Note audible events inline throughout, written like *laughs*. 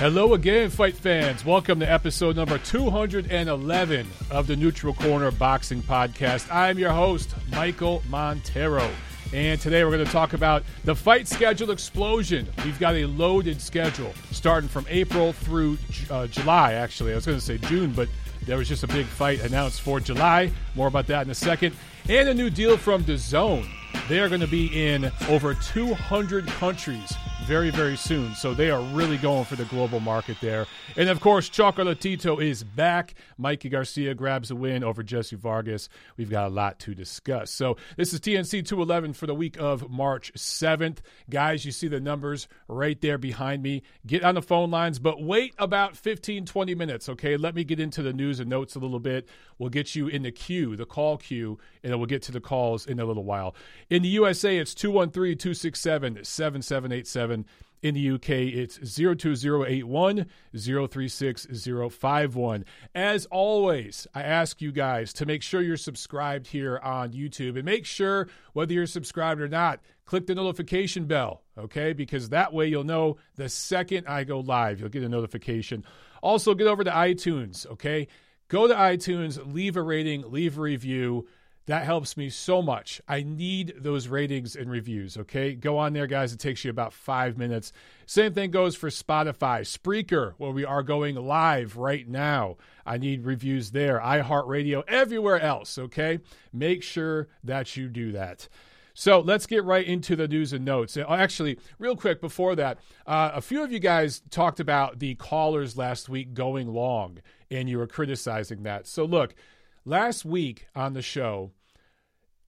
Hello again, fight fans. Welcome to episode number 211 of the Neutral Corner Boxing Podcast. I'm your host, Michael Montero. And today we're going to talk about the fight schedule explosion. We've got a loaded schedule starting from April through uh, July, actually. I was going to say June, but there was just a big fight announced for July. More about that in a second. And a new deal from DAZN. They are going to be in over 200 countries very, very soon. So they are really going for the global market there. And of course, Chocolatito is back. Mikey Garcia grabs a win over Jesse Vargas. We've got a lot to discuss. So this is TNC 211 for the week of March 7th. Guys, you see the numbers right there behind me. Get on the phone lines, but wait about 15, 20 minutes, okay? Let me get into the news and notes a little bit. We'll get you in the queue, the call queue, and then we'll get to the calls in a little while. In the USA, it's 213 267 7787. In the UK, it's 02081 036051. As always, I ask you guys to make sure you're subscribed here on YouTube and make sure, whether you're subscribed or not, click the notification bell, okay? Because that way you'll know the second I go live, you'll get a notification. Also, get over to iTunes, okay? Go to iTunes, leave a rating, leave a review. That helps me so much. I need those ratings and reviews, okay? Go on there, guys. It takes you about five minutes. Same thing goes for Spotify, Spreaker, where we are going live right now. I need reviews there, iHeartRadio, everywhere else, okay? Make sure that you do that. So let's get right into the news and notes. Uh, actually, real quick before that, uh, a few of you guys talked about the callers last week going long, and you were criticizing that. So look, last week on the show,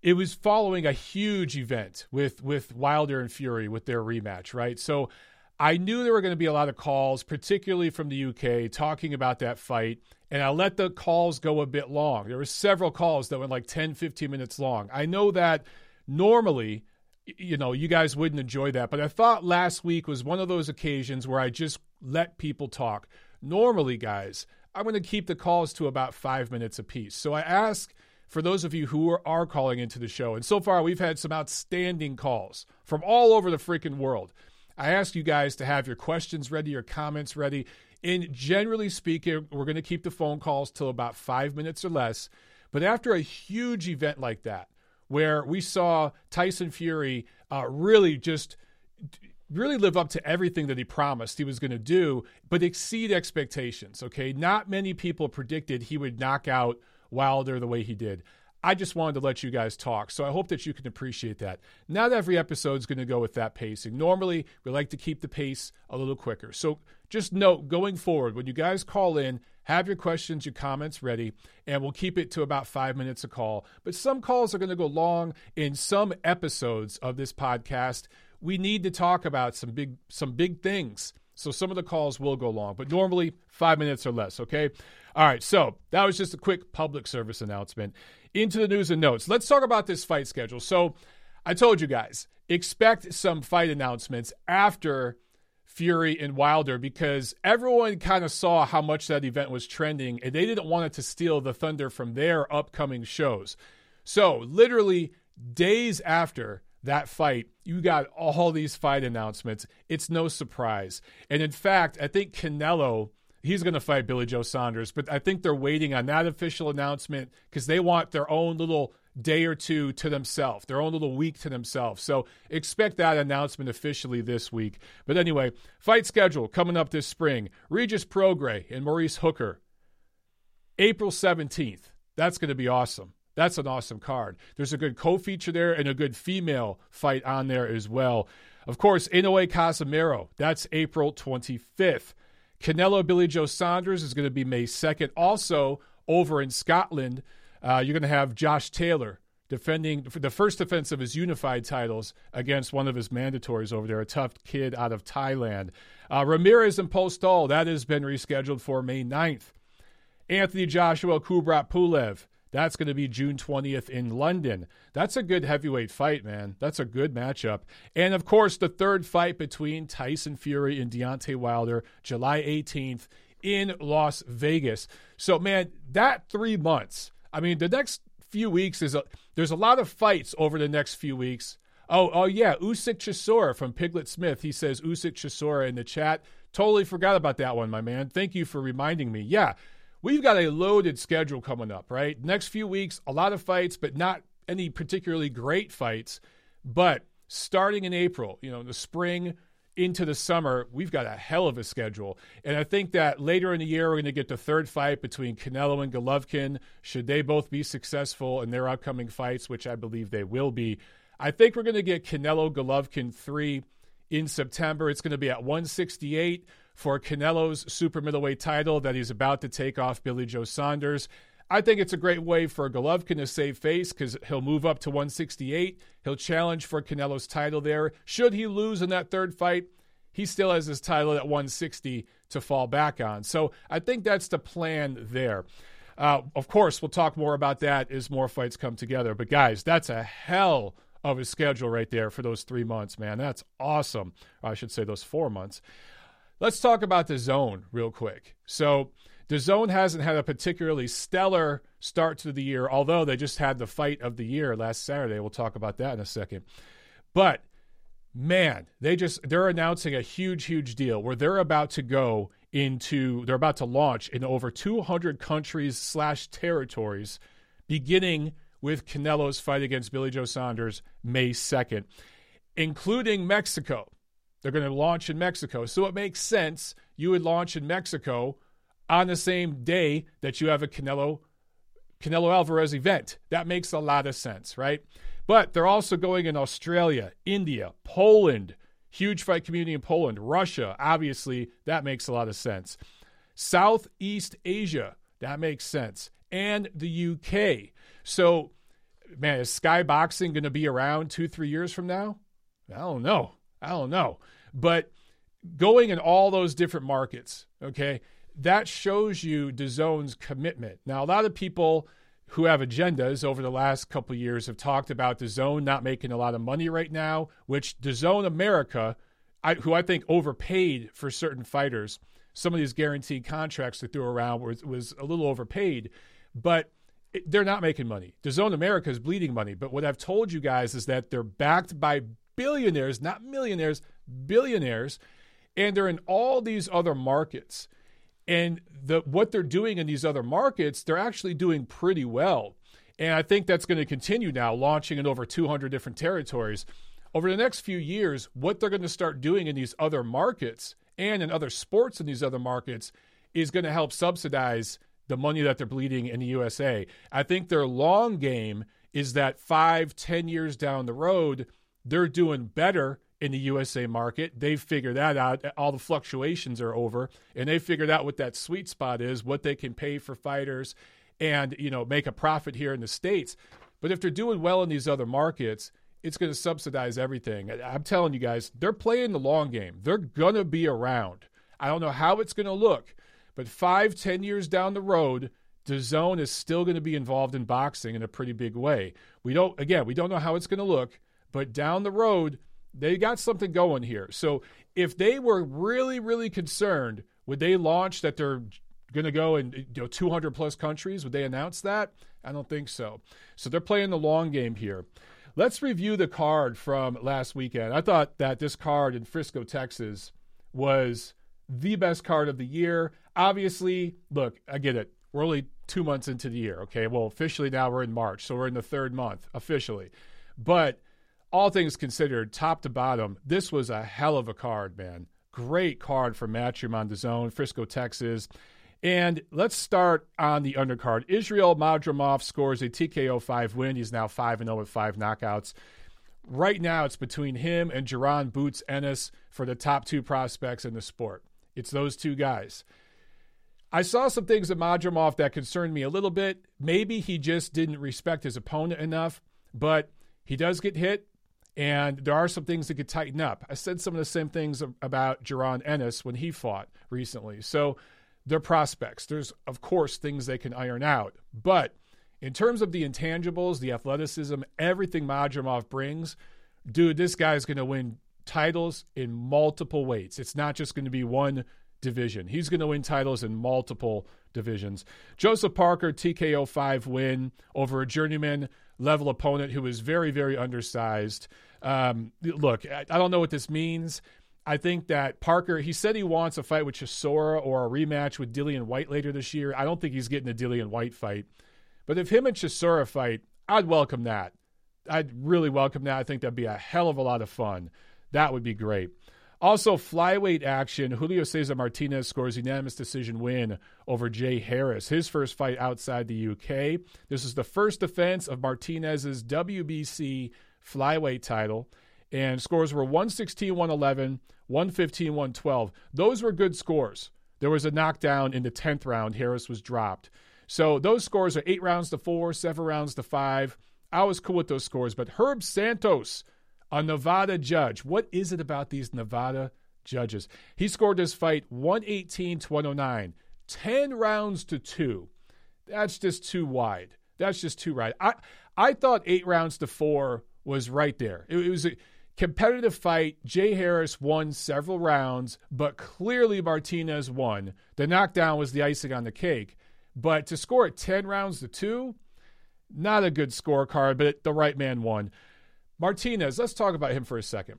it was following a huge event with with Wilder and Fury with their rematch, right? So I knew there were going to be a lot of calls, particularly from the UK, talking about that fight. And I let the calls go a bit long. There were several calls that went like 10, 15 minutes long. I know that normally, you know, you guys wouldn't enjoy that, but I thought last week was one of those occasions where I just let people talk. Normally, guys, I'm going to keep the calls to about five minutes apiece. So I ask for those of you who are, calling into the show. And so far, we've had some outstanding calls from all over the freaking world. I ask you guys to have your questions ready, your comments ready. And generally speaking, we're going to keep the phone calls till about five minutes or less. But after a huge event like that, where we saw Tyson Fury uh, really just really live up to everything that he promised he was going to do, but exceed expectations. Okay. Not many people predicted he would knock out Wilder the way he did. I just wanted to let you guys talk, so I hope that you can appreciate that. Not every episode is going to go with that pacing. Normally, we like to keep the pace a little quicker. So just note going forward, when you guys call in, have your questions, your comments ready, and we'll keep it to about five minutes a call. But some calls are going to go long in some episodes of this podcast. We need to talk about some big some big things. So some of the calls will go long, but normally five minutes or less, okay? All right, so that was just a quick public service announcement. Into the news and notes. Let's talk about this fight schedule. So I told you guys, expect some fight announcements after Fury and Wilder because everyone kind of saw how much that event was trending and they didn't want it to steal the thunder from their upcoming shows. So, literally days after that fight, you got all these fight announcements. It's no surprise. And in fact, I think Canelo he's going to fight Billy Joe Saunders. But I think they're waiting on that official announcement because they want their own little day or two to themselves, their own little week to themselves. So expect that announcement officially this week. But anyway, fight schedule coming up this spring Regis Prograis and Maurice Hooker. April 17th. That's going to be awesome. That's an awesome card. There's a good co feature there and a good female fight on there as well. Of course, Inoue Casimero, That's April 25th. Canelo Billy Joe Saunders is going to be May 2nd. Also, over in Scotland, uh, you're going to have Josh Taylor defending the first defense of his unified titles against one of his mandatories over there, a tough kid out of Thailand. Uh, Ramirez and Postol, that has been rescheduled for May 9th. Anthony Joshua Kubrat Pulev, that's going to be June 20th in London. That's a good heavyweight fight, man. That's a good matchup. And of course, the third fight between Tyson Fury and Deontay Wilder, July 18th in Las Vegas. So, man, that three months. I mean, the next few weeks is a, there's a lot of fights over the next few weeks. Oh, oh yeah, Usyk Chisora from Piglet Smith. He says Usyk Chisora in the chat. Totally forgot about that one, my man. Thank you for reminding me. Yeah, we've got a loaded schedule coming up, right? Next few weeks, a lot of fights, but not any particularly great fights. But starting in April, you know, the spring into the summer, we've got a hell of a schedule. And I think that later in the year, we're going to get the third fight between Canelo and Golovkin. Should they both be successful in their upcoming fights, which I believe they will be, I think we're going to get Canelo Golovkin 3 in September. It's going to be at 168 for Canelo's super middleweight title that he's about to take off Billy Joe Saunders. I think it's a great way for Golovkin to save face because he'll move up to 168. He'll challenge for Canelo's title there. Should he lose in that third fight, he still has his title at 160 to fall back on. So I think that's the plan there. Uh, of course, we'll talk more about that as more fights come together. But guys, that's a hell of a schedule right there for those three months, man. That's awesome. I should say those four months. Let's talk about DAZN real quick. So DAZN hasn't had a particularly stellar start to the year, although they just had the fight of the year last Saturday. We'll talk about that in a second. But man, they just they're announcing a huge, huge deal where they're about to go into they're about to launch in over 200 countries slash territories, beginning with Canelo's fight against Billy Joe Saunders May 2nd, including Mexico. They're going to launch in Mexico. So it makes sense you would launch in Mexico on the same day that you have a Canelo Canelo Alvarez event. That makes a lot of sense, right? But they're also going in Australia, India, Poland, huge fight community in Poland, Russia, obviously, that makes a lot of sense. Southeast Asia, that makes sense. And the UK. So, man, is Sky Boxing going to be around two, three years from now? I don't know. I don't know. But going in all those different markets, okay, that shows you DAZN's commitment. Now, a lot of people who have agendas over the last couple years have talked about DAZN not making a lot of money right now, which DAZN America, I, who I think overpaid for certain fighters, some of these guaranteed contracts they threw around was, was a little overpaid, but they're not making money. DAZN America is bleeding money. But what I've told you guys is that they're backed by billionaires, not millionaires, billionaires, and they're in all these other markets. And the what they're doing in these other markets, they're actually doing pretty well. And I think that's going to continue now, launching in over 200 different territories. Over the next few years, what they're going to start doing in these other markets and in other sports in these other markets is going to help subsidize the money that they're bleeding in the USA. I think their long game is that five, ten years down the road, they're doing better in the USA market. They've figured that out. All the fluctuations are over, and they figured out what that sweet spot is, what they can pay for fighters, and you know make a profit here in the states. But if they're doing well in these other markets, it's going to subsidize everything. I'm telling you guys, they're playing the long game. They're going to be around. I don't know how it's going to look, but five, ten years down the road, DAZN is still going to be involved in boxing in a pretty big way. We don't, again, we don't know how it's going to look, but down the road, they got something going here. So if they were really, really concerned, would they launch that they're going to go in you know 200 plus countries? Would they announce that? I don't think so. So they're playing the long game here. Let's review the card from last weekend. I thought that this card in Frisco, Texas was the best card of the year. Obviously, look, I get it. We're only two months into the year. Okay. Well, officially now we're in March. So we're in the third month officially. But all things considered, top to bottom, this was a hell of a card, man. Great card for Matchroom on DAZN, Frisco, Texas. And let's start on the undercard. Israel Madrimov scores a TKO 5 win. He's now 5 0 with five knockouts. Right now, it's between him and Jaron Boots Ennis for the top two prospects in the sport. It's those two guys. I saw some things at Madrimov that concerned me a little bit. Maybe he just didn't respect his opponent enough, but he does get hit. And there are some things that could tighten up. I said some of the same things about Jaron Ennis when he fought recently. So they're prospects. There's, of course, things they can iron out. But in terms of the intangibles, the athleticism, everything Madrimov brings, dude, this guy's going to win titles in multiple weights. It's not just going to be one division. He's going to win titles in multiple divisions. Joseph Parker, TKO 5 win over a journeyman level opponent who is very, very undersized. Um, look, I don't know what this means. I think that Parker, he said he wants a fight with Chisora or a rematch with Dillian Whyte later this year. I don't think he's getting a Dillian Whyte fight. But if him and Chisora fight, I'd welcome that. I'd really welcome that. I think that'd be a hell of a lot of fun. That would be great. Also, flyweight action. Julio Cesar Martinez scores unanimous decision win over Jay Harris, his first fight outside the UK. This is the first defense of Martinez's WBC flyweight title, and scores were 116 111, 115 112. Those were good scores. There was a knockdown in the 10th round. Harris was dropped. So those scores are eight rounds to four, seven rounds to five. I was cool with those scores, but Herb Santos a Nevada judge. What is it about these Nevada judges? He scored this fight 118 to 109, 10 rounds to two. That's just too wide. That's just too wide. I, I thought eight rounds to four was right there. It, it was a competitive fight. Jay Harris won several rounds, but clearly Martinez won. The knockdown was the icing on the cake. But to score it 10 rounds to two, not a good scorecard, but the right man won. Martinez, let's talk about him for a second.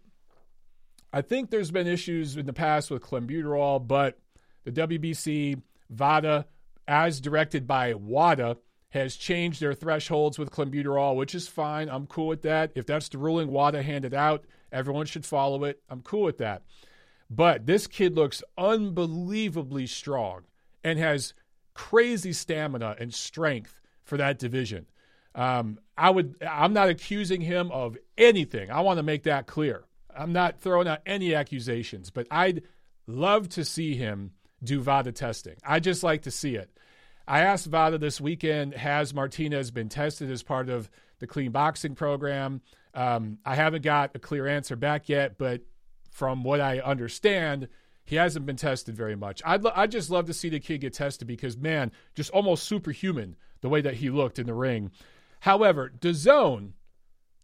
I think there's been issues in the past with clenbuterol, but the WBC, VADA, as directed by WADA, has changed their thresholds with clenbuterol, which is fine. I'm cool with that. If that's the ruling WADA handed out, everyone should follow it. I'm cool with that. But this kid looks unbelievably strong and has crazy stamina and strength for that division. Um, I would. I'm not accusing him of anything. I want to make that clear. I'm not throwing out any accusations, but I'd love to see him do VADA testing. I just like to see it. I asked VADA this weekend, has Martinez been tested as part of the clean boxing program? Um, I haven't got a clear answer back yet, but from what I understand, he hasn't been tested very much. I'd, I'd just love to see the kid get tested because, man, just almost superhuman the way that he looked in the ring. However, DAZN,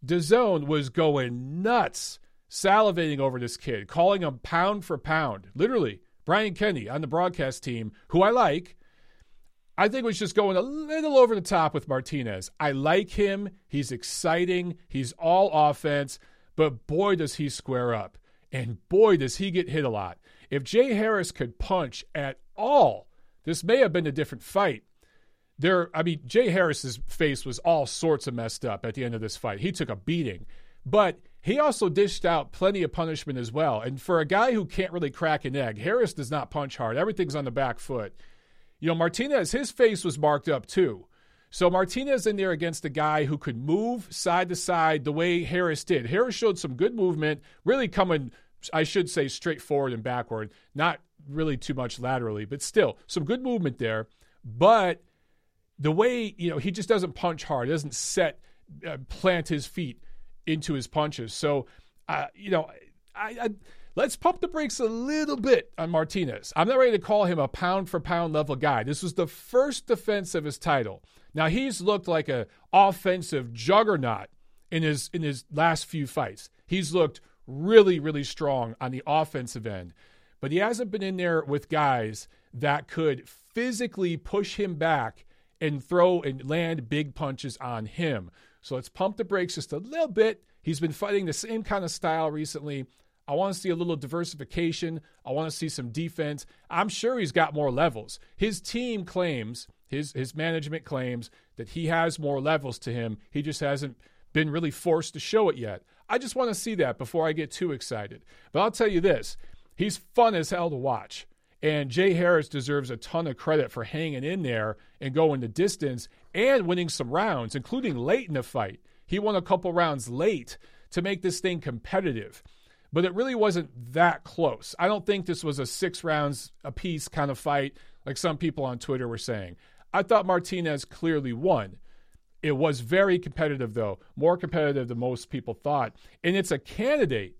DAZN was going nuts, salivating over this kid, calling him pound for pound. Literally, Brian Kenny on the broadcast team, who I like, I think was just going a little over the top with Martinez. I like him. He's exciting. He's all offense, but boy, does he square up. And boy, does he get hit a lot. If Jay Harris could punch at all, this may have been a different fight there I mean Jay Harris's face was all sorts of messed up at the end of this fight. He took a beating. But he also dished out plenty of punishment as well. And for a guy who can't really crack an egg, Harris does not punch hard. Everything's on the back foot. You know, Martinez, his face was marked up too. So Martinez in there against a guy who could move side to side the way Harris did. Harris showed some good movement, really coming, I should say, straight forward and backward, not really too much laterally, but still some good movement there. But the way you know he just doesn't punch hard, doesn't set uh, plant his feet into his punches. So, uh, you know, I, I, let's pump the brakes a little bit on Martinez. I'm not ready to call him a pound for pound level guy. This was the first defense of his title. Now he's looked like a offensive juggernaut in his in his last few fights. He's looked really really strong on the offensive end, but he hasn't been in there with guys that could physically push him back and throw and land big punches on him. So let's pump the brakes just a little bit. He's been fighting the same kind of style recently. I want to see a little diversification. I want to see some defense. I'm sure he's got more levels. His team claims, his his management claims that he has more levels to him. He just hasn't been really forced to show it yet. I just want to see that before I get too excited. But I'll tell you this, he's fun as hell to watch. And Jay Harris deserves a ton of credit for hanging in there and going the distance and winning some rounds, including late in the fight. He won a couple rounds late to make this thing competitive. But it really wasn't that close. I don't think this was a six rounds apiece kind of fight like some people on Twitter were saying. I thought Martinez clearly won. It was very competitive, though, more competitive than most people thought. And it's a candidate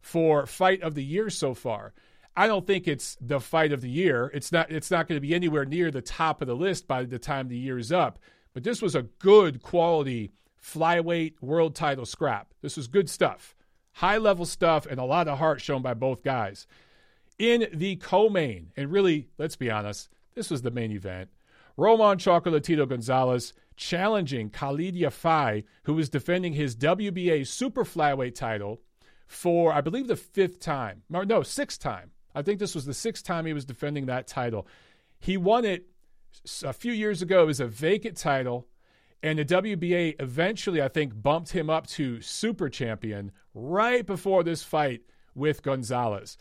for fight of the year so far. I don't think it's the fight of the year. It's not. It's not going to be anywhere near the top of the list by the time the year is up. But this was a good quality flyweight world title scrap. This was good stuff, high level stuff, and a lot of heart shown by both guys. In the co-main, and really, let's be honest, this was the main event. Roman Chocolatito Gonzalez challenging Khalid Yafai, who was defending his WBA super flyweight title for, I believe, the fifth time. Or no, sixth time. I think this was the sixth time he was defending that title. He won it a few years ago. Was a vacant title. And the WBA eventually, I think, bumped him up to super champion right before this fight with Gonzalez.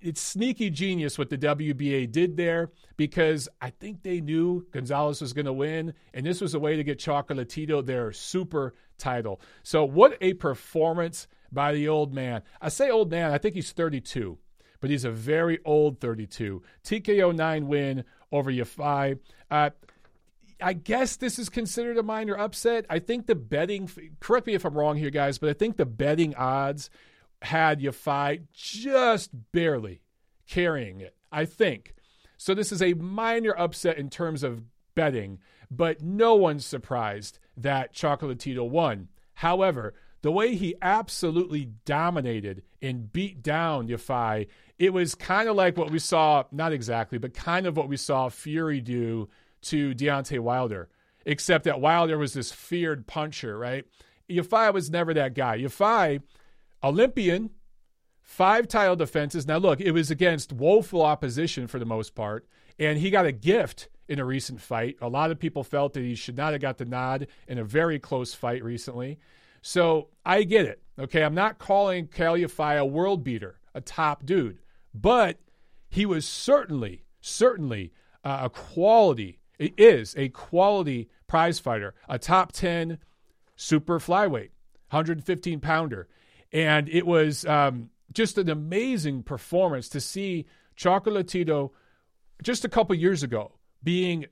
It's sneaky genius what the WBA did there because I think they knew Gonzalez was going to win, and this was a way to get Chocolatito their super title. So, what a performance by the old man. I say old man, I think he's 32, but he's a very old 32. TKO 9 win over Yafai. Uh, I guess this is considered a minor upset. I think the betting, correct me if I'm wrong here, guys, but I think the betting odds had Yafai just barely carrying it. I think. So this is a minor upset in terms of betting, but no one's surprised that Chocolatito won. However, the way he absolutely dominated and beat down Yafai, it was kind of like what we saw, not exactly, but kind of what we saw Fury do to Deontay Wilder, except that Wilder was this feared puncher, right? Yafai was never that guy. Yafai, Olympian, five title defenses. Now, look, it was against woeful opposition for the most part, and he got a gift in a recent fight. A lot of people felt that he should not have got the nod in a very close fight recently. So I get it. Okay, I'm not calling Kal Yafai a world beater, a top dude, but he was certainly, certainly uh, a quality it is a quality prize fighter, a top 10 super flyweight, 115 pounder. And it was um, just an amazing performance to see Chocolatito just a couple years ago being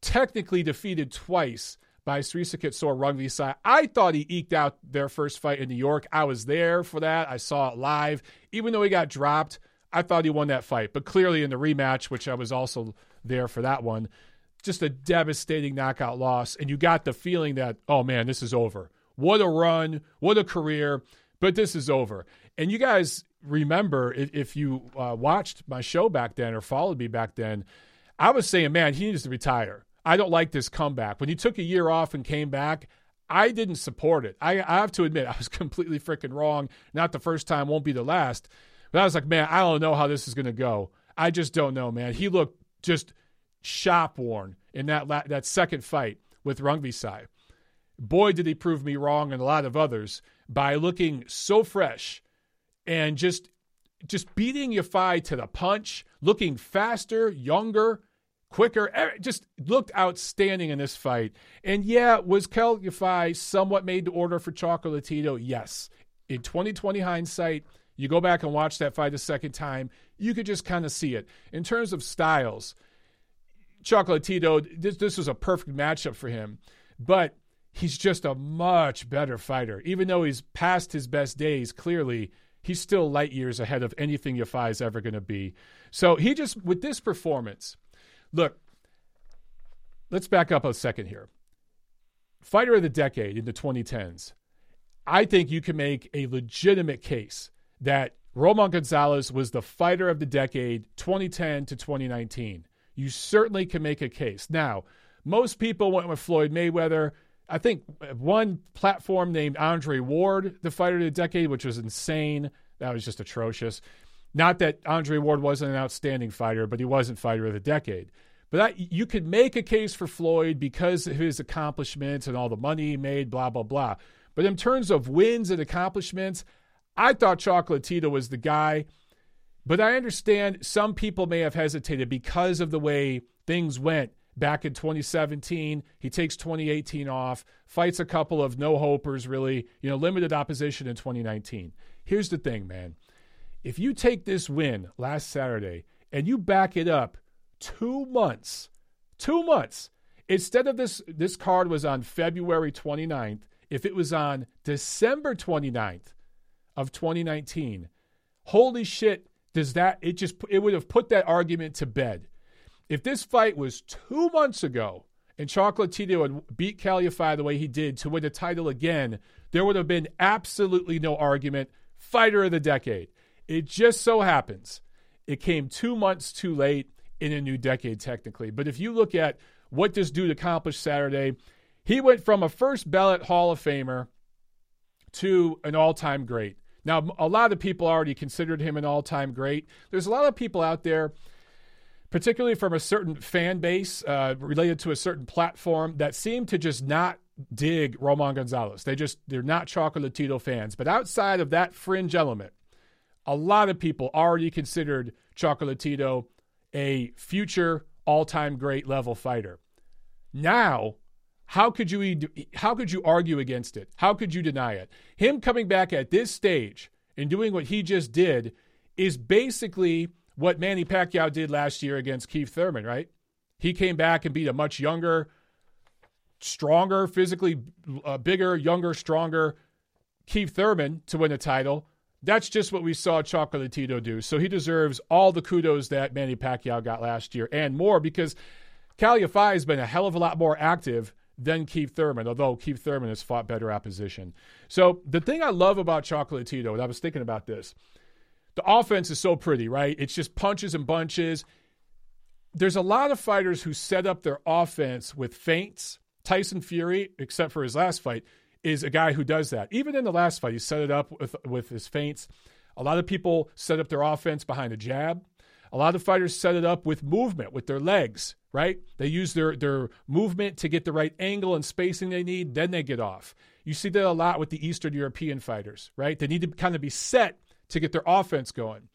technically defeated twice by Srisaket Sor Rungvisai. I thought he eked out their first fight in New York. I was there for that. I saw it live. Even though he got dropped, I thought he won that fight. But clearly in the rematch, which I was also there for that one, just a devastating knockout loss. And you got the feeling that, oh man, this is over. What a run, what a career, but this is over. And you guys remember, if, if you uh, watched my show back then or followed me back then, I was saying, man, he needs to retire. I don't like this comeback. When he took a year off and came back, I didn't support it. I, I have to admit, *laughs* I was completely freaking wrong. Not the first time, won't be the last. But I was like, man, I don't know how this is going to go. I just don't know, man. He looked just shop worn in that la- that second fight with Rungvisai. Boy, did he prove me wrong and a lot of others by looking so fresh and just just beating Yafai to the punch, looking faster, younger, quicker. Just looked outstanding in this fight. And yeah, was Kal Yafai somewhat made to order for Chocolatito? Yes. In 2020 hindsight, you go back and watch that fight a second time, you could just kind of see it. In terms of styles, Chocolatito, this, this was a perfect matchup for him. But he's just a much better fighter. Even though he's past his best days, clearly, he's still light years ahead of anything Yafai is ever going to be. So he just, with this performance, look, let's back up a second here. Fighter of the decade in the 2010s. I think you can make a legitimate case that Roman Gonzalez was the fighter of the decade 2010 to 2019 you certainly can make a case. Now, most people went with Floyd Mayweather. I think one platform named Andre Ward the fighter of the decade, which was insane. That was just atrocious. Not that Andre Ward wasn't an outstanding fighter, but he wasn't fighter of the decade. But that, you could make a case for Floyd because of his accomplishments and all the money he made, blah, blah, blah. But in terms of wins and accomplishments, I thought Chocolatito was the guy – but I understand some people may have hesitated because of the way things went back in 2017. He takes 2018 off, fights a couple of no hopers, really, you know, limited opposition in 2019. Here's the thing, man. If you take this win last Saturday and you back it up two months, two months, instead of this, this card was on February 29th, if it was on December 29th of 2019, holy shit, does that it just it would have put that argument to bed. If this fight was two months ago and Chocolatito had beat Yafai the way he did to win the title again, there would have been absolutely no argument. Fighter of the decade. It just so happens it came two months too late in a new decade, technically. But if you look at what this dude accomplished Saturday, he went from a first ballot Hall of Famer to an all time great. Now, a lot of people already considered him an all time great. There's a lot of people out there, particularly from a certain fan base uh, related to a certain platform, that seem to just not dig Roman Gonzalez. They just, they're not Chocolatito fans. But outside of that fringe element, a lot of people already considered Chocolatito a future all time great level fighter. Now, how could you how could you argue against it? How could you deny it? Him coming back at this stage and doing what he just did is basically what Manny Pacquiao did last year against Keith Thurman, right? He came back and beat a much younger, stronger, physically uh, bigger, younger, stronger Keith Thurman to win a title. That's just what we saw Chocolatito do. So he deserves all the kudos that Manny Pacquiao got last year and more because Kal Yafai has been a hell of a lot more active than Keith Thurman, although Keith Thurman has fought better opposition. So the thing I love about Chocolatito, and I was thinking about this, the offense is so pretty, right? It's just punches and bunches. There's a lot of fighters who set up their offense with feints. Tyson Fury, except for his last fight, is a guy who does that. Even in the last fight, he set it up with, with his feints. A lot of people set up their offense behind a jab. A lot of fighters set it up with movement, with their legs, right? They use their, their movement to get the right angle and spacing they need, then they get off. You see that a lot with the Eastern European fighters, right? They need to kind of be set to get their offense going.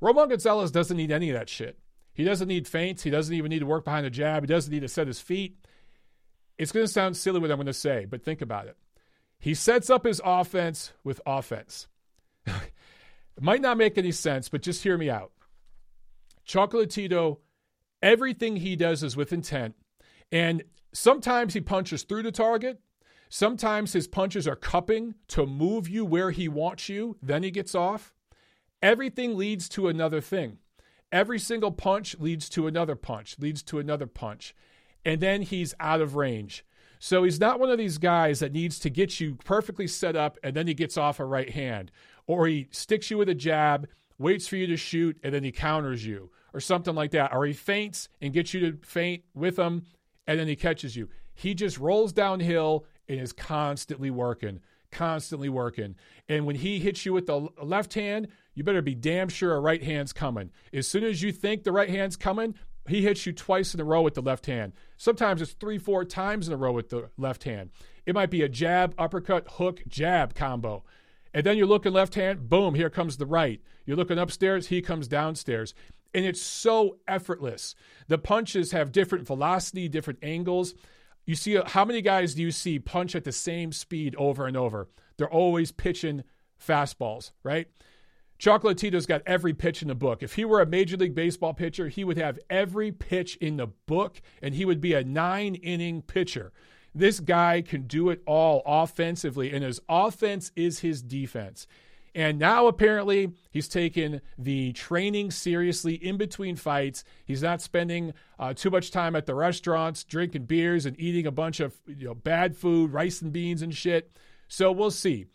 Roman Gonzalez doesn't need any of that shit. He doesn't need feints. He doesn't even need to work behind a jab. He doesn't need to set his feet. It's going to sound silly what I'm going to say, but think about it. He sets up his offense with offense. it *laughs* might not make any sense, but just hear me out. Chocolatito, everything he does is with intent. And sometimes he punches through the target. Sometimes his punches are cupping to move you where he wants you. Then he gets off. Everything leads to another thing. Every single punch leads to another punch, leads to another punch. And then he's out of range. So he's not one of these guys that needs to get you perfectly set up and then he gets off a right hand. Or he sticks you with a jab, waits for you to shoot, and then he counters you or something like that. Or he feints and gets you to feint with him and then he catches you. He just rolls downhill and is constantly working, constantly working. And when he hits you with the left hand, you better be damn sure a right hand's coming. As soon as you think the right hand's coming, he hits you twice in a row with the left hand. Sometimes it's three, four times in a row with the left hand. It might be a jab, uppercut, hook, jab combo. And then you're looking left hand, boom, here comes the right. You're looking upstairs, he comes downstairs and it's so effortless. The punches have different velocity, different angles. You see, uh, how many guys do you see punch at the same speed over and over? They're always pitching fastballs, right? Chocolatito's got every pitch in the book. If he were a Major League Baseball pitcher, he would have every pitch in the book and he would be a nine inning pitcher. This guy can do it all offensively, and his offense is his defense. And now apparently he's taken the training seriously in between fights. He's not spending uh, too much time at the restaurants, drinking beers and eating a bunch of you know, bad food, rice and beans and shit. So we'll see.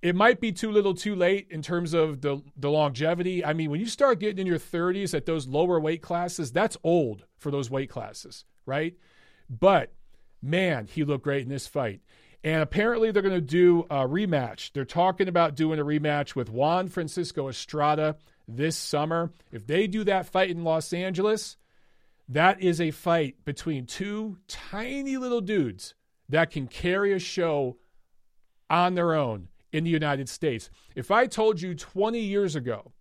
It might be too little too late in terms of the, the longevity. I mean, when you start getting in your 30s at those lower weight classes, that's old for those weight classes, right? But man, he looked great in this fight. And apparently, they're going to do a rematch. They're talking about doing a rematch with Juan Francisco Estrada this summer. If they do that fight in Los Angeles, that is a fight between two tiny little dudes that can carry a show on their own in the United States. If I told you 20 years ago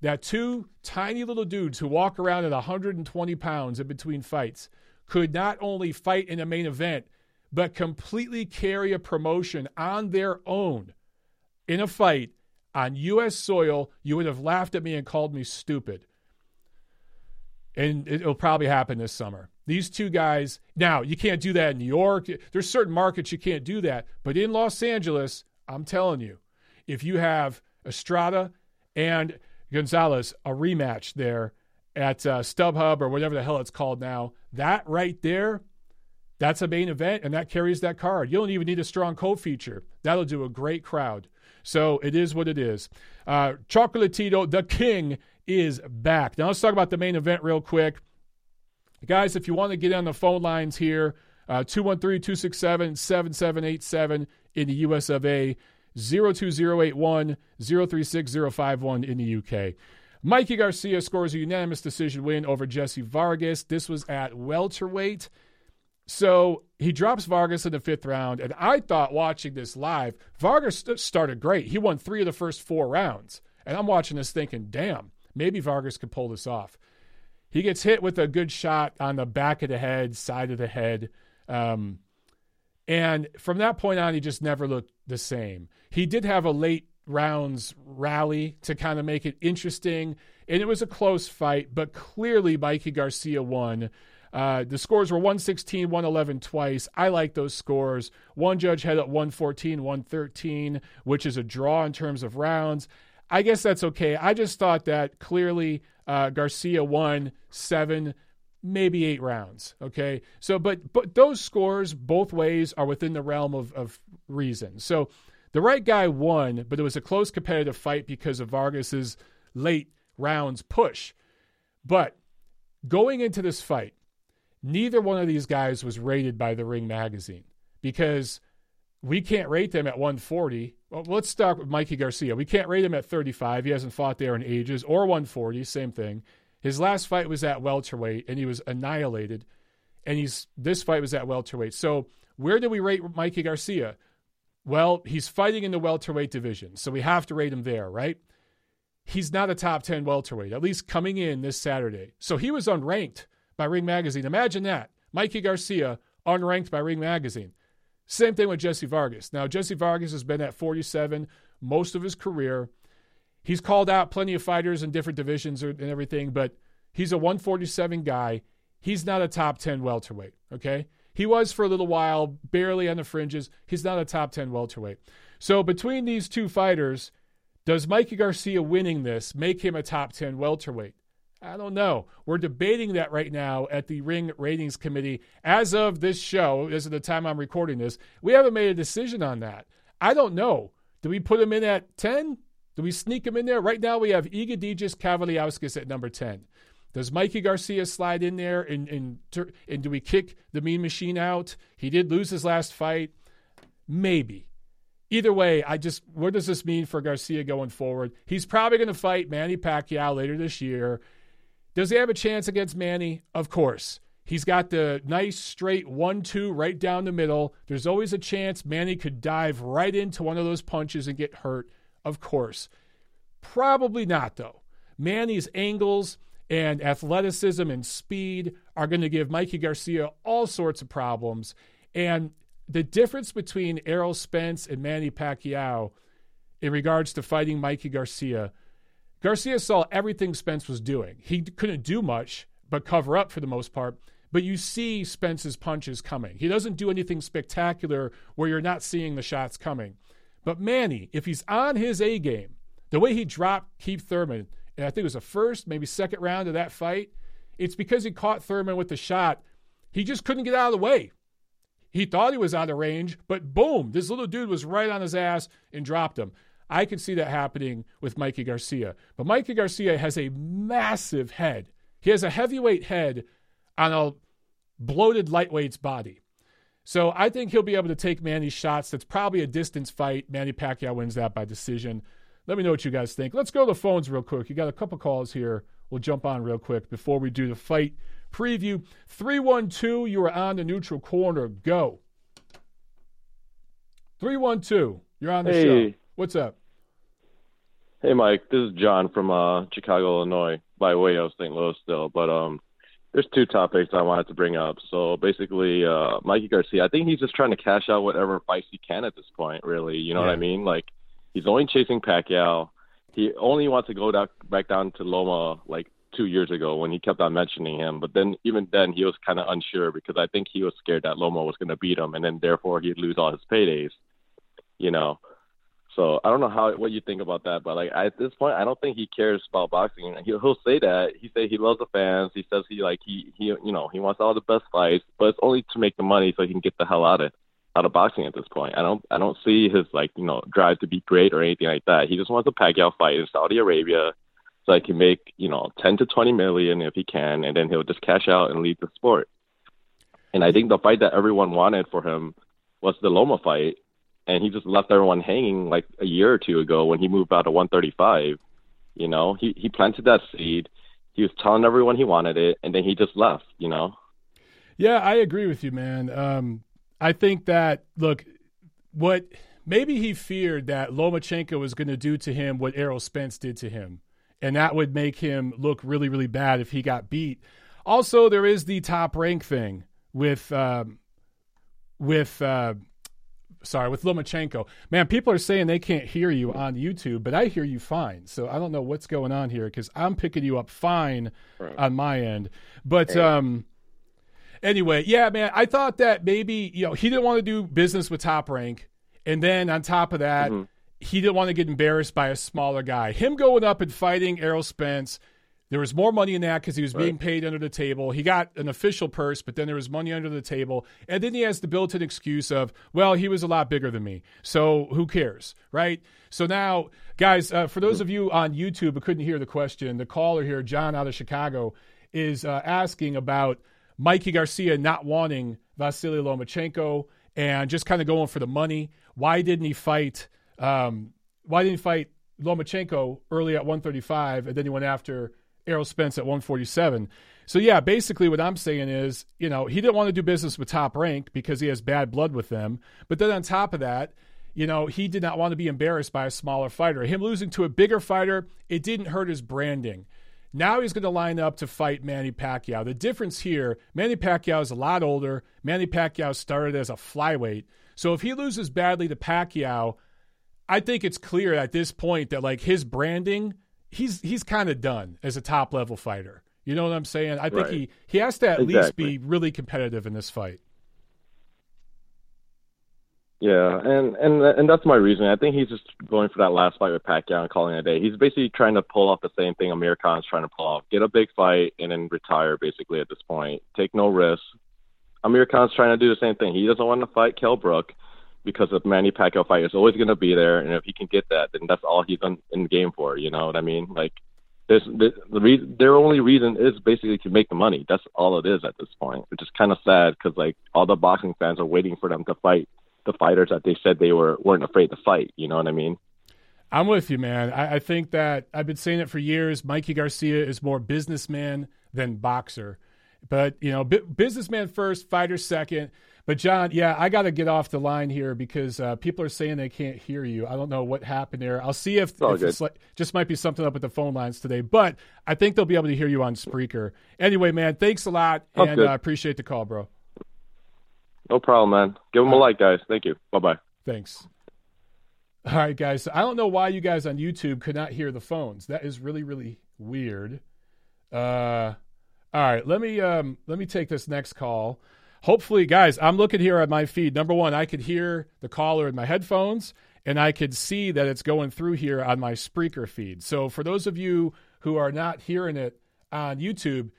that two tiny little dudes who walk around at 120 pounds in between fights could not only fight in a main event, but completely carry a promotion on their own in a fight on U.S. soil, you would have laughed at me and called me stupid. And it'll probably happen this summer. These two guys, now you can't do that in New York. There's certain markets you can't do that. But in Los Angeles, I'm telling you, if you have Estrada and Gonzalez, a rematch there at uh, StubHub or whatever the hell it's called now, that right there that's a main event, and that carries that card. You don't even need a strong co feature. That'll do a great crowd. So it is what it is. Uh, Chocolatito, the king, is back. Now let's talk about the main event real quick. Guys, if you want to get on the phone lines here, uh, 213 267 7787 in the US of A. 02081 036051 in the UK. Mikey Garcia scores a unanimous decision win over Jesse Vargas. This was at welterweight. So he drops Vargas in the fifth round. And I thought watching this live, Vargas started great. He won three of the first four rounds. And I'm watching this thinking, damn, maybe Vargas could pull this off. He gets hit with a good shot on the back of the head, side of the head. Um, and from that point on, he just never looked the same. He did have a late rounds rally to kind of make it interesting. And it was a close fight, but clearly Mikey Garcia won. Uh, the scores were 116, 111 twice. I like those scores. One judge had it 114, 113, which is a draw in terms of rounds. I guess that's okay. I just thought that clearly uh, Garcia won seven, maybe eight rounds. Okay. So, but but those scores both ways are within the realm of, of reason. So the right guy won, but it was a close competitive fight because of Vargas's late rounds push. But going into this fight, neither one of these guys was rated by the Ring magazine because we can't rate them at 140. Well, let's start with Mikey Garcia. We can't rate him at 35. He hasn't fought there in ages, or 140, same thing. His last fight was at welterweight, and he was annihilated. And he's this fight was at welterweight. So where do we rate Mikey Garcia? Well, he's fighting in the welterweight division, so we have to rate him there, right? He's not a top 10 welterweight, at least coming in this Saturday. So he was unranked by Ring Magazine. Imagine that. Mikey Garcia, unranked by Ring Magazine. Same thing with Jesse Vargas. Now, Jesse Vargas has been at 47 most of his career. He's called out plenty of fighters in different divisions and everything, but he's a 147 guy. He's not a top 10 welterweight, okay? He was for a little while, barely on the fringes. He's not a top 10 welterweight. So between these two fighters, does Mikey Garcia winning this make him a top 10 welterweight? I don't know. We're debating that right now at the Ring Ratings Committee. As of this show, as of the time I'm recording this, we haven't made a decision on that. I don't know. Do we put him in at 10? Do we sneak him in there? Right now, we have Egidijus Kavaliauskas at number 10. Does Mikey Garcia slide in there and, and, and do we kick the mean machine out? He did lose his last fight. Maybe. Either way, I just, what does this mean for Garcia going forward? He's probably going to fight Manny Pacquiao later this year. Does he have a chance against Manny? Of course. He's got the nice straight one two right down the middle. There's always a chance Manny could dive right into one of those punches and get hurt. Of course. Probably not, though. Manny's angles, and athleticism and speed are going to give Mikey Garcia all sorts of problems. And the difference between Errol Spence and Manny Pacquiao in regards to fighting Mikey Garcia, Garcia saw everything Spence was doing. He couldn't do much but cover up for the most part. But you see Spence's punches coming. He doesn't do anything spectacular where you're not seeing the shots coming. But Manny, if he's on his A game, the way he dropped Keith Thurman and I think it was the first, maybe second round of that fight. It's because he caught Thurman with the shot. He just couldn't get out of the way. He thought he was out of range, but boom, this little dude was right on his ass and dropped him. I can see that happening with Mikey Garcia. But Mikey Garcia has a massive head. He has a heavyweight head on a bloated lightweight's body. So I think he'll be able to take Manny's shots. That's probably a distance fight. Manny Pacquiao wins that by decision. Let me know what you guys think. Let's go to the phones real quick. You got a couple calls here. We'll jump on real quick before we do the fight preview. 312, you are on the neutral corner. Go. 312, you're on the hey. show. What's up? Hey, Mike. This is John from uh, Chicago, Illinois, by way of St. Louis still. But um, there's two topics I wanted to bring up. So basically, uh, Mikey Garcia, I think he's just trying to cash out whatever fights he can at this point, really. You know yeah. what I mean? Like – He's only chasing Pacquiao. He only wants to go down, back down to Loma like two years ago when he kept on mentioning him. But then even then he was kind of unsure because I think he was scared that Loma was going to beat him and then therefore he'd lose all his paydays. You know. So I don't know how what you think about that, but like at this point, I don't think he cares about boxing. He'll, he'll say that he say he loves the fans. He says he like he he you know he wants all the best fights, but it's only to make the money so he can get the hell out of out of boxing at this point. I don't I don't see his like you know drive to be great or anything like that. He just wants a Pacquiao fight in Saudi Arabia, so he can make you know ten to twenty million if he can, and then he'll just cash out and leave the sport. And I think the fight that everyone wanted for him was the Loma fight, and he just left everyone hanging like a year or two ago when he moved out of 135. You know, he he planted that seed. He was telling everyone he wanted it, and then he just left. You know. Yeah, I agree with you, man. Um, I think that look, what maybe he feared that Lomachenko was going to do to him what Errol Spence did to him, and that would make him look really, really bad if he got beat. Also, there is the top rank thing with um, with uh, sorry with Lomachenko. Man, people are saying they can't hear you on YouTube, but I hear you fine. So I don't know what's going on here because I'm picking you up fine right. on my end. But um, anyway, yeah, man, I thought that maybe you know he didn't want to do business with Top Rank, and then on top of that. Mm-hmm. He didn't want to get embarrassed by a smaller guy. Him going up and fighting Errol Spence, there was more money in that because he was right. being paid under the table. He got an official purse, but then there was money under the table. And then he has the built in excuse of, well, he was a lot bigger than me. So who cares, right? So now, guys, uh, for those of you on YouTube who couldn't hear the question, the caller here, John out of Chicago, is uh, asking about Mikey Garcia not wanting Vasily Lomachenko and just kind of going for the money. Why didn't he fight? Um, why didn't he fight Lomachenko early at 135 and then he went after Errol Spence at 147. So yeah, basically what I'm saying is, you know, he didn't want to do business with Top Rank because he has bad blood with them. But then on top of that, you know, he did not want to be embarrassed by a smaller fighter. Him losing to a bigger fighter, it didn't hurt his branding. Now he's going to line up to fight Manny Pacquiao. The difference here, Manny Pacquiao is a lot older. Manny Pacquiao started as a flyweight. So if he loses badly to Pacquiao, I think it's clear at this point that like his branding he's he's kind of done as a top level fighter. You know what I'm saying? I think right. he he has to at exactly. least be really competitive in this fight. Yeah, and and and that's my reason. I think he's just going for that last fight with Pacquiao and calling it a day. He's basically trying to pull off the same thing Amir Khan's trying to pull off: get a big fight and then retire. Basically, at this point, take no risks. Amir Khan's trying to do the same thing. He doesn't want to fight Kell Brook because of Manny Pacquiao fight is always going to be there, and if he can get that, then that's all he's in, in the game for. You know what I mean? Like, there's this the reason, their only reason is basically to make the money. That's all it is at this point, which is kind of sad because like all the boxing fans are waiting for them to fight the fighters that they said they were weren't afraid to fight. You know what I mean? I'm with you, man. I, I think that I've been saying it for years. Mikey Garcia is more businessman than boxer, but you know, businessman first, fighter second but John, yeah, I got to get off the line here because uh, people are saying they can't hear you. I don't know what happened there. I'll see if, if it's like just might be something up with the phone lines today, but I think they'll be able to hear you on Spreaker. Anyway, man, thanks a lot, oh, and I uh, appreciate the call, bro. No problem, man. Give them a like, guys. Thank you. Bye bye. Thanks. All right, guys. I don't know why you guys on YouTube could not hear the phones. That is really, really weird. Uh, all right, let me um, let me take this next call hopefully, guys, I'm looking here at my feed. Number one, I could hear the caller in my headphones, and I could see that it's going through here on my Spreaker feed. So for those of you who are not hearing it on YouTube,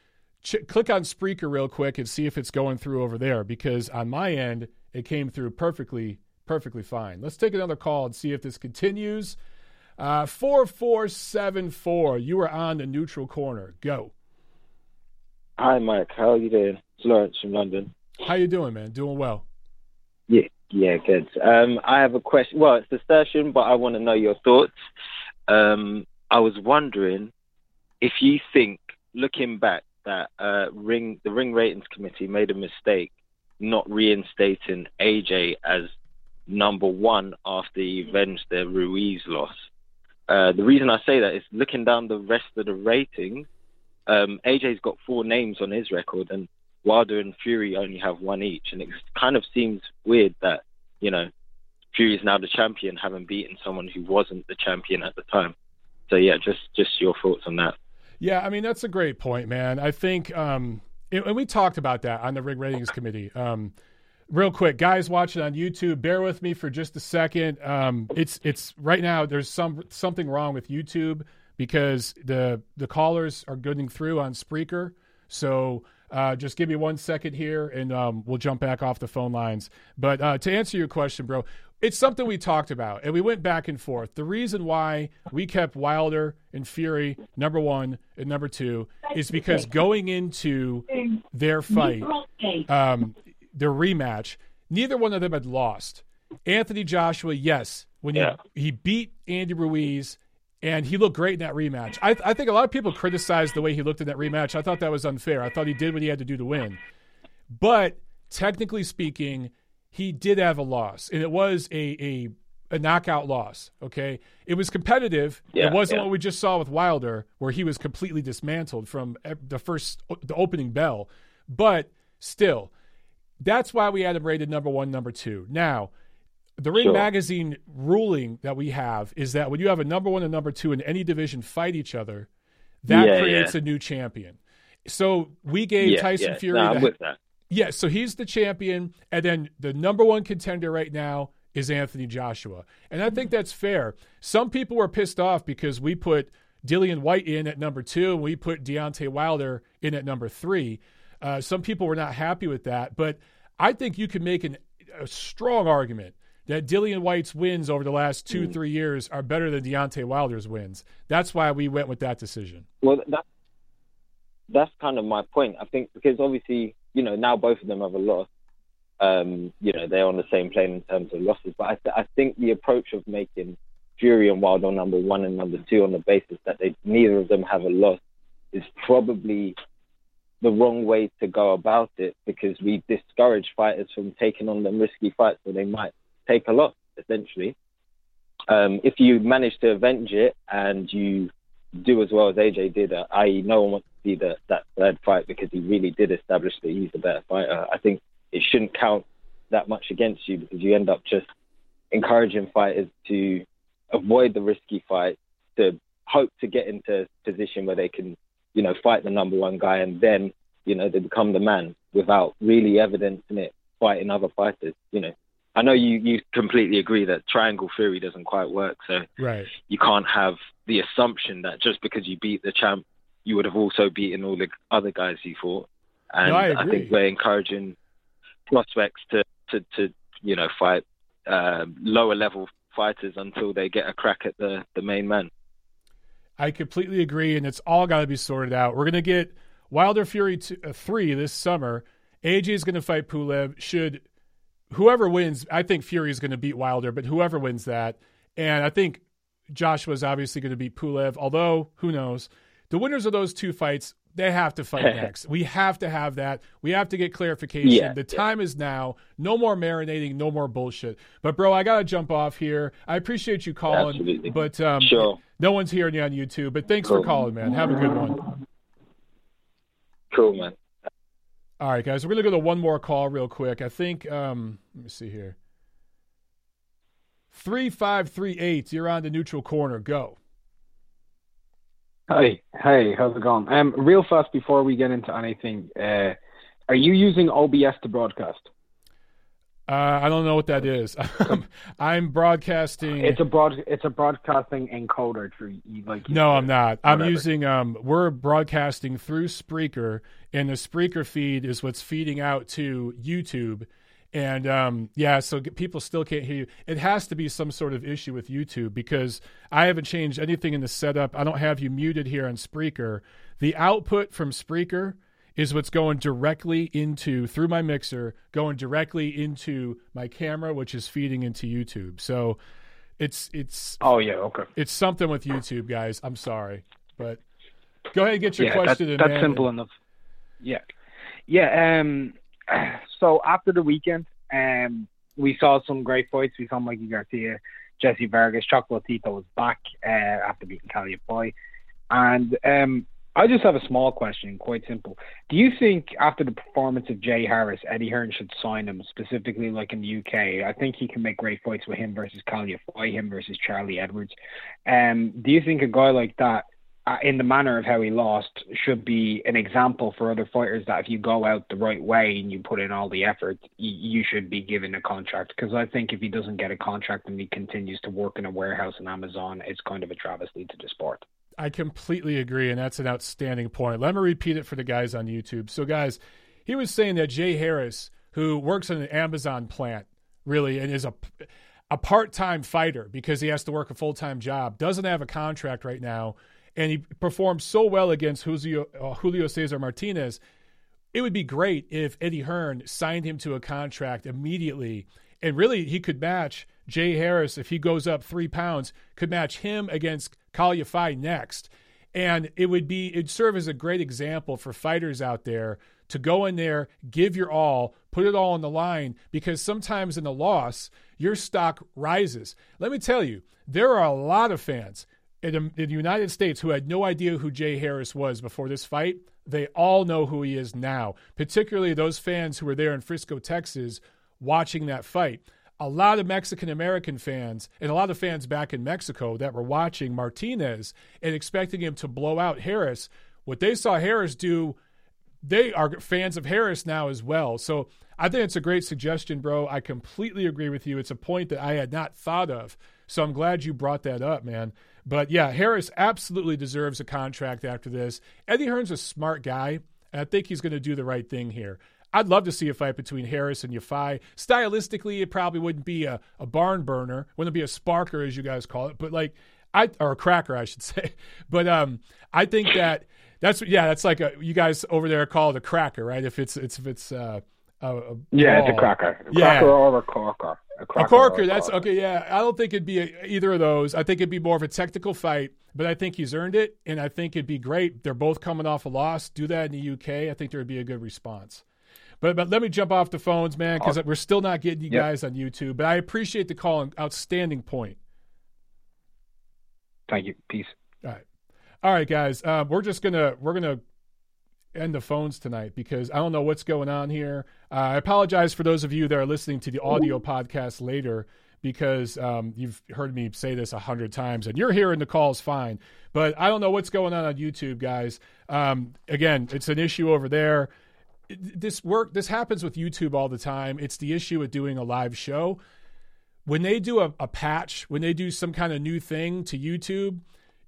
ch- click on Spreaker real quick and see if it's going through over there because on my end, it came through perfectly, perfectly fine. Let's take another call and see if this continues. Uh, 4474, you are on the neutral corner. Go. Hi, Mike. How are you doing? It's Lawrence from London. How you doing, man? Doing well. Yeah, yeah, good. Um, I have a question. Well, it's a session, but I want to know your thoughts. Um, I was wondering if you think, looking back, that uh, ring the ring ratings committee made a mistake not reinstating AJ as number one after he avenged the Ruiz loss. Uh, the reason I say that is looking down the rest of the ratings, um, AJ's got four names on his record, and Wilder and Fury only have one each, and it kind of seems weird that you know Fury is now the champion, having beaten someone who wasn't the champion at the time. So yeah, just just your thoughts on that. Yeah, I mean that's a great point, man. I think, um, and we talked about that on the Ring Ratings Committee. Um, real quick, guys watching on YouTube, bear with me for just a second. Um, it's it's right now. There's some something wrong with YouTube because the the callers are getting through on Spreaker. So uh, just give me one second here, and um, we'll jump back off the phone lines. But uh, to answer your question, bro, it's something we talked about, and we went back and forth. The reason why we kept Wilder and Fury number one and number two is because going into their fight, um, their rematch, neither one of them had lost. Anthony Joshua, yes, when Yeah. he, he beat Andy Ruiz and he looked great in that rematch. I, I think a lot of people criticized the way he looked in that rematch. I thought that was unfair. I thought he did what he had to do to win. But technically speaking, he did have a loss, and it was a a, a knockout loss. Okay, it was competitive. Yeah, it wasn't yeah. what we just saw with Wilder, where he was completely dismantled from the first the opening bell. But still, that's why we had him rated number one, number two. Now, the Ring Sure. Magazine ruling that we have is that when you have a number one and number two in any division fight each other, that Yeah, creates yeah. a new champion. So we gave yeah, Tyson. Fury No, with that. yeah, so he's the champion, and then the number one contender right now is Anthony Joshua, and I think that's fair. Some people were pissed off because we put Dillian Whyte in at number two, and we put Deontay Wilder in at number three. Uh, some people were not happy with that, but I think you can make an, a strong argument that Dillian Whyte's wins over the last two, three years are better than Deontay Wilder's wins. That's why we went with that decision. Well, that that's kind of my point. I think because obviously, you know, now both of them have a loss. Um, you know, they're on the same plane in terms of losses. But I, th- I think the approach of making Fury and Wilder number one and number two on the basis that they neither of them have a loss is probably the wrong way to go about it because we discourage fighters from taking on them risky fights where they might take a loss, essentially. Um, if you manage to avenge it and you do as well as AJ did, uh, i.e., no one wants to see the, that third fight because he really did establish that he's a better fighter. I think it shouldn't count that much against you because you end up just encouraging fighters to avoid the risky fight, to hope to get into a position where they can, you know, fight the number one guy and then, you know, they become the man without really evidencing it fighting other fighters. You know, I know you, you completely agree that triangle theory doesn't quite work. So Right. you can't have the assumption that just because you beat the champ, you would have also beaten all the other guys you fought. And No, I I, think we're encouraging prospects to, to, to you know, fight um, lower level fighters until they get a crack at the, the main man. I completely agree, and it's all got to be sorted out. We're going to get Wilder Fury two, uh, 3 this summer. AJ is going to fight Pulev. Should whoever wins, I think Fury is going to beat Wilder, but whoever wins that, and I think Joshua is obviously going to beat Pulev, although who knows. The winners of those two fights, they have to fight *laughs* next. We have to have that. We have to get clarification. Yeah, the yeah. time is now. No more marinating, no more bullshit. But, bro, I got to jump off here. I appreciate you calling, Absolutely. but um, Sure. no one's hearing you on YouTube, but thanks for calling, man. Have a good one. Cool, man. All right, guys, we're gonna go to one more call real quick. I think um, let me see here. Three five three eight. You're on the neutral corner. Go. Hi, hey, how's it going? Um, real fast before we get into anything, uh, are you using OBS to broadcast? Uh, I don't know what that is. *laughs* I'm broadcasting. It's a broad, it's a broadcasting encoder through you like. no, I'm not. I'm using. Um, we're broadcasting through Spreaker, and the Spreaker feed is what's feeding out to YouTube. And um, yeah, so people still can't hear you. It has to be some sort of issue with YouTube because I haven't changed anything in the setup. I don't have you muted here on Spreaker. The output from Spreaker is what's going directly into through my mixer, going directly into my camera, which is feeding into YouTube. So it's it's Oh yeah, okay. it's something with YouTube, guys. I'm sorry, but go ahead and get your yeah, that- question in. that's man. simple enough. Yeah, yeah. Um, *sighs* so after the weekend, um, we saw some great fights. We saw Mikey Garcia, Jesse Vargas, Chocolatito was back uh, after beating Kal Yafai, and um, I just have a small question, quite simple. Do you think after the performance of Jay Harris, Eddie Hearn should sign him specifically, like in the UK? I think he can make great fights with him versus Kal Yafai, him versus Charlie Edwards. Um, do you think a guy like that? Uh, in the manner of how he lost should be an example for other fighters that if you go out the right way and you put in all the effort, you, you should be given a contract. Because I think if he doesn't get a contract and he continues to work in a warehouse in Amazon, it's kind of a travesty to the sport. I completely agree, and that's an outstanding point. Let me repeat it for the guys on YouTube. So, guys, he was saying that Jay Harris, who works in an Amazon plant, really, and is a a part time fighter because he has to work a full time job, doesn't have a contract right now, and he performed so well against Julio, uh, Julio Cesar Martinez. It would be great if Eddie Hearn signed him to a contract immediately And really, he could match Jay Harris if he goes up three pounds, could match him against Kal Yafai next. And it would be, it'd serve as a great example for fighters out there to go in there, give your all, put it all on the line, because sometimes in a loss, your stock rises. Let me tell you, there are a lot of fans in, the United States who had no idea who Jay Harris was before this fight. They all know who he is now, particularly those fans who were there in Frisco, Texas, watching that fight. A lot of Mexican American fans and a lot of fans back in Mexico that were watching Martinez and expecting him to blow out Harris. What they saw Harris do, they are fans of Harris now as well. So I think it's a great suggestion, bro. I completely agree with you. It's a point that I had not thought of. So I'm glad you brought that up, man. But yeah, Harris absolutely deserves a contract after this. Eddie Hearn's a smart guy, and I think he's going to do the right thing here. I'd love to see a fight between Harris and Yafai. Stylistically, it probably wouldn't be a, a barn burner, wouldn't be a sparker as you guys call it, but like I or a cracker, I should *laughs* say. But um, I think that that's yeah, that's like a you guys over there call it a cracker, right? If it's it's if it's uh, a, a yeah, it's a cracker, a yeah. cracker or a corker. A, a corker, that's okay. Yeah, I don't think it'd be a, either of those. I think it'd be more of a technical fight, but I think he's earned it, and I think it'd be great. They're both coming off a loss. Do that in the UK. I think there would be a good response. But but let me jump off the phones, man, because we're still not getting you yep. guys on YouTube. But I appreciate the call. And outstanding point. Thank you. Peace. All right, all right, guys. Uh, we're just gonna we're gonna end the phones tonight because I don't know what's going on here. Uh, I apologize for those of you that are listening to the audio podcast later because um, you've heard me say this a hundred times and you're hearing the calls fine, but I don't know what's going on on YouTube, guys. Um, again, it's an issue over there. This work, this happens with YouTube all the time. It's the issue with doing a live show. When they do a, a patch, when they do some kind of new thing to YouTube,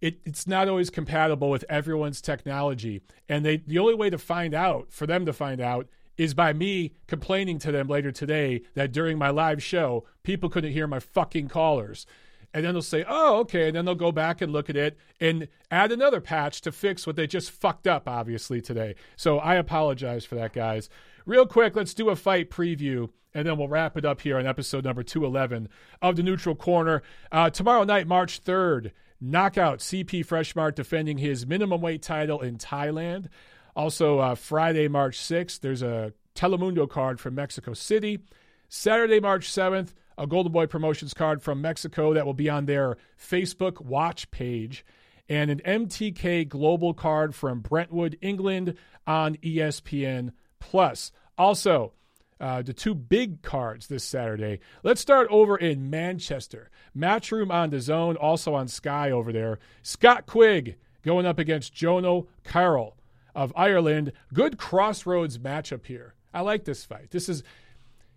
it, it's not always compatible with everyone's technology. And they the only way to find out, for them to find out, is by me complaining to them later today that during my live show, people couldn't hear my fucking callers. And then they'll say, oh, okay. And then they'll go back and look at it and add another patch to fix what they just fucked up, obviously, today. So I apologize for that, guys. Real quick, let's do a fight preview and then we'll wrap it up here on episode number 211 of the Neutral Corner. Uh, tomorrow night, March 3rd, knockout CP Freshmart defending his minimum weight title in Thailand. Also, uh, Friday, March 6th, there's a Telemundo card from Mexico City. Saturday, March 7th, a Golden Boy Promotions card from Mexico that will be on their Facebook watch page. And an MTK Global card from Brentwood, England on ESPN Plus. Also, uh, the two big cards this Saturday. Let's start over in Manchester. Matchroom on DAZN, also on Sky over there. Scott Quigg going up against Jono Carroll of Ireland. Good crossroads matchup here. I like this fight. This is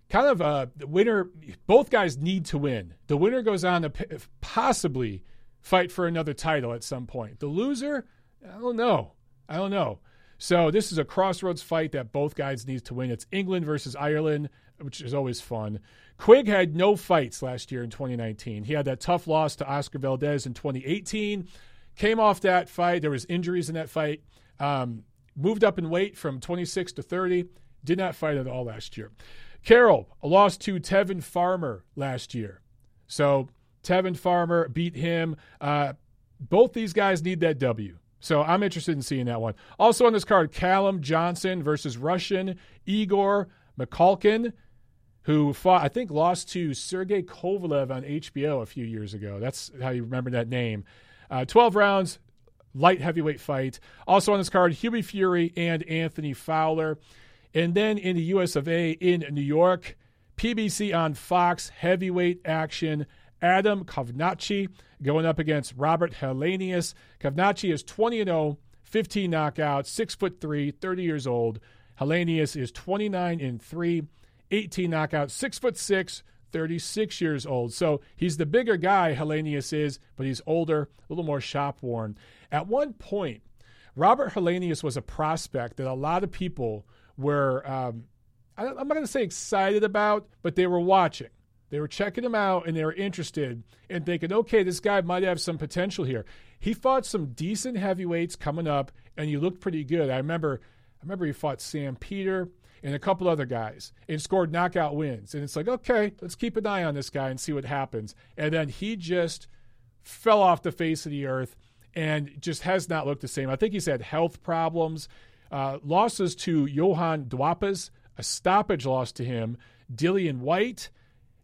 kind of a winner. Both guys need to win. The winner goes on to possibly fight for another title at some point. The loser, I don't know. I don't know. So this is a crossroads fight that both guys need to win. It's England versus Ireland, which is always fun. Quigg had no fights last year in 2019. He had that tough loss to Oscar Valdez in 2018. Came off that fight. There was injuries in that fight. Um, moved up in weight from 26 to 30. Did not fight at all last year. Carroll lost to Tevin Farmer last year. So Tevin Farmer beat him. Uh, both these guys need that W. So I'm interested in seeing that one. Also on this card, Callum Johnson versus Russian Igor Mikhalkin, who fought, I think, lost to Sergey Kovalev on HBO a few years ago. That's how you remember that name. Uh, 12 rounds, light heavyweight fight. Also on this card, Hughie Fury and Anthony Fowler. And then in the US of A in New York, PBC on Fox, heavyweight action. Adam Kownacki going up against Robert Helenius. Kownacki is 20 0, 15 knockouts, 6 foot 3, 30 years old. Helenius is 29 and 3, 18 knockouts, 6 foot 6, 36 years old. So he's the bigger guy, Helenius is, but he's older, a little more shop worn. At one point, Robert Helenius was a prospect that a lot of people were, um, I'm not going to say excited about, but they were watching. They were checking him out and they were interested and thinking, okay, this guy might have some potential here. He fought some decent heavyweights coming up and he looked pretty good. I remember I remember he fought Sam Peter. and a couple other guys and scored knockout wins. And it's like, okay, let's keep an eye on this guy and see what happens. And then he just fell off the face of the earth and just has not looked the same. I think he's had health problems, uh, losses to Johan Duhaupas, a stoppage loss to him, Dillian Whyte.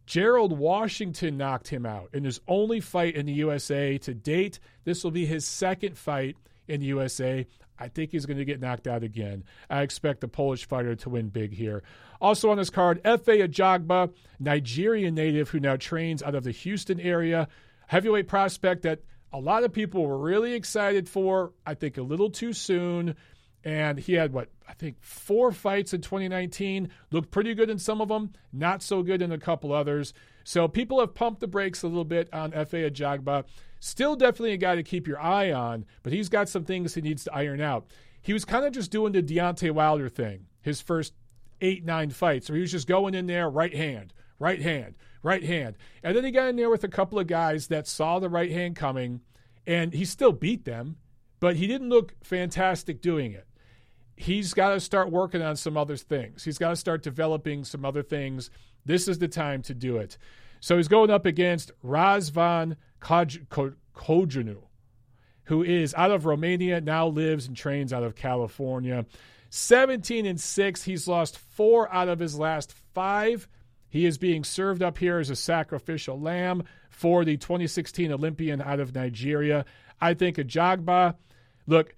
Gerald Washington knocked him out in his only fight in the USA to date. This will be his second fight in the USA. I think he's going to get knocked out again. I expect the Polish fighter to win big here. Also on this card, Efe Ajagba, Nigerian native who now trains out of the Houston area. Heavyweight prospect that a lot of people were really excited for. I think a little too soon. And he had what I think four fights in 2019. Looked pretty good in some of them, not so good in a couple others. So people have pumped the brakes a little bit on Efe Ajagba. Still definitely a guy to keep your eye on, but he's got some things he needs to iron out. He was kind of just doing the Deontay Wilder thing his first eight, nine fights, where he was just going in there right hand, right hand, right hand. And then he got in there with a couple of guys that saw the right hand coming, and he still beat them, but he didn't look fantastic doing it he's got to start working on some other things. He's got to start developing some other things. This is the time to do it. So he's going up against Razvan Cojanu, who is out of Romania, now lives and trains out of California. 17 and 6. He's lost four out of his last five. He is being served up here as a sacrificial lamb for the 2016 Olympian out of Nigeria. I think Ajagba, look,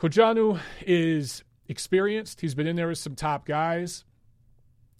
Cojanu is experienced. He's been in there with some top guys.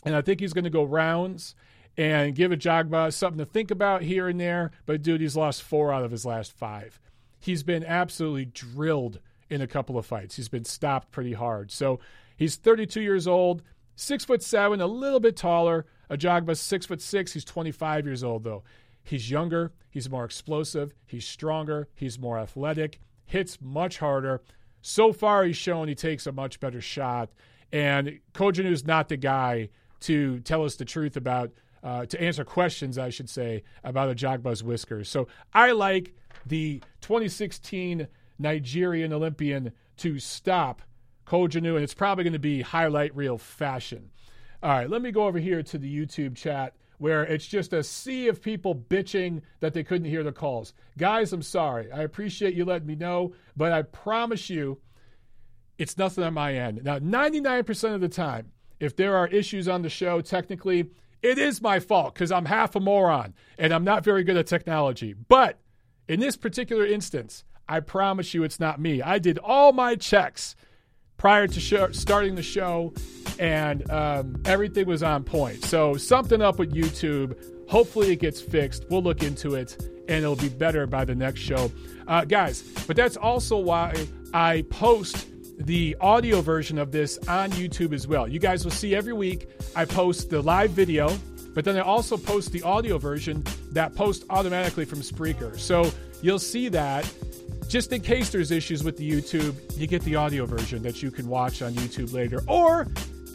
And I think he's going to go rounds and give a Ajagba something to think about here and there. But, dude, he's lost four out of his last five. He's been absolutely drilled in a couple of fights. He's been stopped pretty hard. So he's 32 years old, six foot seven, a little bit taller. Ajagba's six foot six. He's 25 years old, though. He's younger. He's more explosive. He's stronger. He's more athletic. Hits much harder. So far, he's shown he takes a much better shot. And is not the guy to tell us the truth about, uh, to answer questions, I should say, about a Ajagba's whiskers. So I like the 2016 Nigerian Olympian to stop Cojanu, and it's probably going to be highlight reel fashion. All right, let me go over here to the YouTube chat where it's just a sea of people bitching that they couldn't hear the calls. Guys, I'm sorry. I appreciate you letting me know, but I promise you it's nothing on my end. Now, 99% of the time, if there are issues on the show, technically, it is my fault because I'm half a moron and I'm not very good at technology. But in this particular instance, I promise you it's not me. I did all my checks prior to starting the show, and um, everything was on point. So something up with YouTube. Hopefully it gets fixed. We'll look into it, and it'll be better by the next show, uh, guys. But that's also why I post the audio version of this on YouTube as well. You guys will see every week I post the live video, but then I also post the audio version that posts automatically from Spreaker. So you'll see that just in case there's issues with the YouTube, you get the audio version that you can watch on YouTube later. Or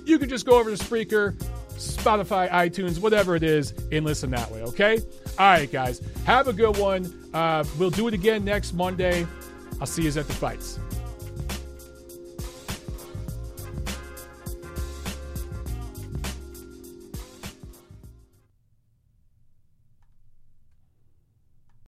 you can just go over to Spreaker, Spotify, iTunes, whatever it is, and listen that way, okay? All right, guys. Have a good one. Uh, we'll do it again next Monday. I'll see you at the fights.